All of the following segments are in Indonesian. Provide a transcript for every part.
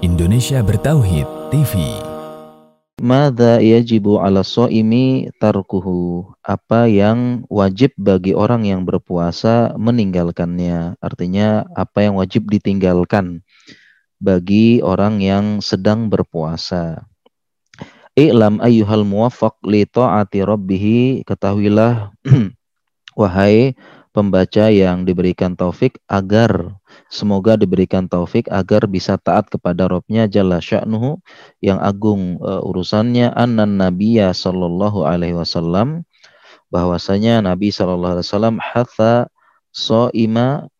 Indonesia Bertauhid TV. Mada yajibu ala so'imi tarkuhu. Apa yang wajib bagi orang yang berpuasa meninggalkannya. Artinya apa yang wajib ditinggalkan bagi orang yang sedang berpuasa. I'lam ayyuhal muwaffaq li ta'ati rabbihi. Ketahuilah, wahai pembaca yang diberikan taufik agar Semoga diberikan taufik agar bisa taat kepada Robnya Jalla Sya'nuhu yang agung uh, urusannya. Annan Nabiya sallallahu alaihi wasallam bahwasanya Nabi sallallahu alaihi wasallam hatha so'ima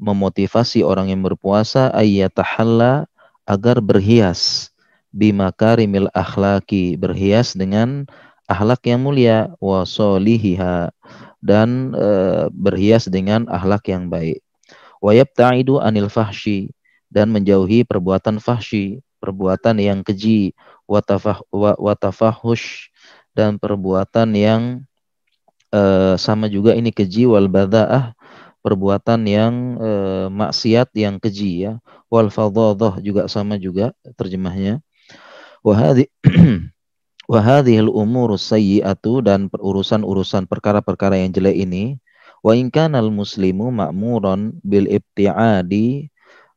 memotivasi orang yang berpuasa ayyatahalla agar berhias. Bimakarimil akhlaki berhias dengan akhlak yang mulia wa solihiha dan e, berhias dengan akhlak yang baik wa yabta'idu anil fahsyi dan menjauhi perbuatan fahsyi, perbuatan yang keji, watafah watafahush dan perbuatan yang uh, sama juga ini keji wal badaah perbuatan yang uh, maksiat yang keji ya. Wal fadhadah juga sama juga terjemahnya. Wa hadhi wa umur sayyi'atu dan urusan-urusan perkara-perkara yang jelek ini Wa in al muslimu ma'muron bil ibti'adi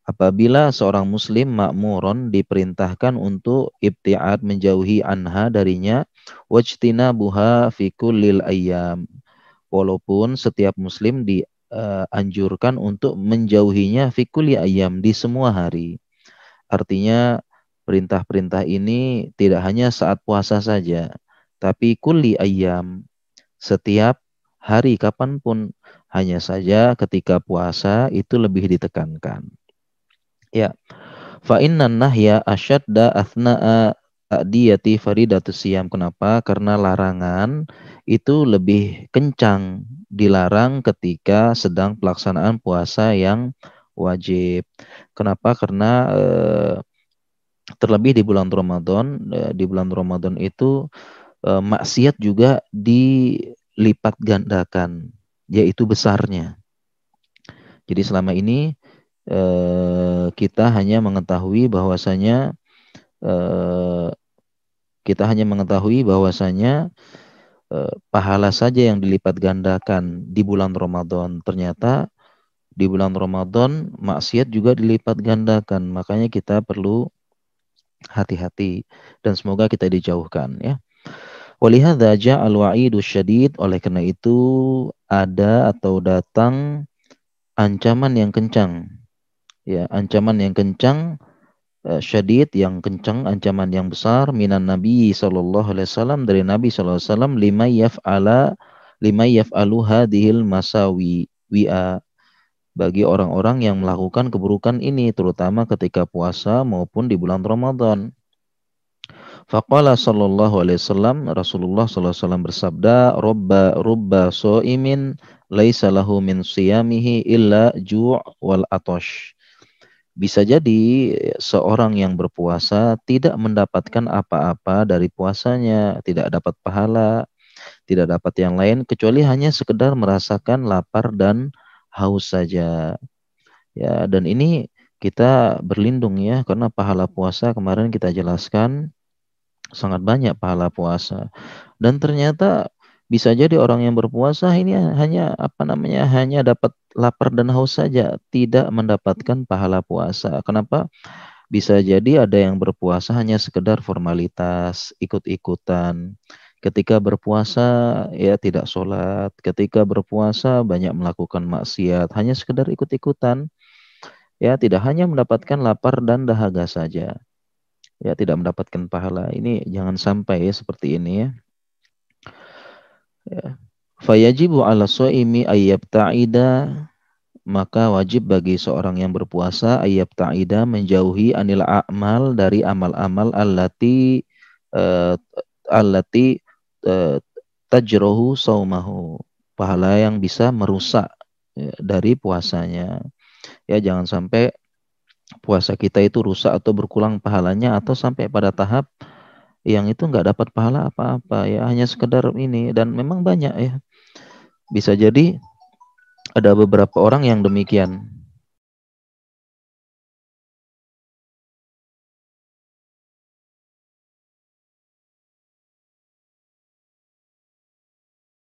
apabila seorang muslim makmuron diperintahkan untuk ibti'ad menjauhi anha darinya wajtina buha fi kullil ayyam. Walaupun setiap muslim dianjurkan uh, untuk menjauhinya fi kulli ayyam di semua hari. Artinya perintah-perintah ini tidak hanya saat puasa saja tapi kulli ayyam. Setiap hari kapan pun. Hanya saja ketika puasa itu lebih ditekankan. Ya. Fa innan nahya asyadda athna'a ta'diyati faridatus siyam. Kenapa? Karena larangan itu lebih kencang dilarang ketika sedang pelaksanaan puasa yang wajib. Kenapa? Karena eh, terlebih di bulan Ramadan, eh, di bulan Ramadan itu eh, maksiat juga di lipat gandakan, yaitu besarnya. Jadi selama ini eh, kita hanya mengetahui bahwasanya eh, kita hanya mengetahui bahwasanya eh, pahala saja yang dilipat gandakan di bulan Ramadan. Ternyata di bulan Ramadan maksiat juga dilipat gandakan. Makanya kita perlu hati-hati dan semoga kita dijauhkan ya. Walihada ja'al wa'idu syadid. Oleh karena itu ada atau datang ancaman yang kencang. Ya, ancaman yang kencang uh, syadid yang kencang, ancaman yang besar minan Nabi sallallahu alaihi wasallam dari Nabi sallallahu alaihi wasallam lima yaf'ala lima yaf'alu hadhil masawi wi'a bagi orang-orang yang melakukan keburukan ini terutama ketika puasa maupun di bulan Ramadan. Faqala sallallahu alaihi wasallam Rasulullah sallallahu alaihi wasallam bersabda rubba rubba so'imin laisa lahu min siyamihi illa ju' wal atosh. Bisa jadi seorang yang berpuasa tidak mendapatkan apa-apa dari puasanya, tidak dapat pahala, tidak dapat yang lain kecuali hanya sekedar merasakan lapar dan haus saja. Ya, dan ini kita berlindung ya karena pahala puasa kemarin kita jelaskan sangat banyak pahala puasa. Dan ternyata bisa jadi orang yang berpuasa ini hanya apa namanya hanya dapat lapar dan haus saja, tidak mendapatkan pahala puasa. Kenapa? Bisa jadi ada yang berpuasa hanya sekedar formalitas, ikut-ikutan. Ketika berpuasa ya tidak sholat, ketika berpuasa banyak melakukan maksiat, hanya sekedar ikut-ikutan. Ya tidak hanya mendapatkan lapar dan dahaga saja ya tidak mendapatkan pahala. Ini jangan sampai ya seperti ini ya. ya. Fayajibu ala so'imi ta'ida maka wajib bagi seorang yang berpuasa ta'ida menjauhi anil a'mal dari amal-amal allati uh, allati uh, tajrohu saumahu pahala yang bisa merusak ya, dari puasanya ya jangan sampai puasa kita itu rusak atau berkurang pahalanya atau sampai pada tahap yang itu nggak dapat pahala apa-apa ya. Hanya sekedar ini. Dan memang banyak ya. Bisa jadi ada beberapa orang yang demikian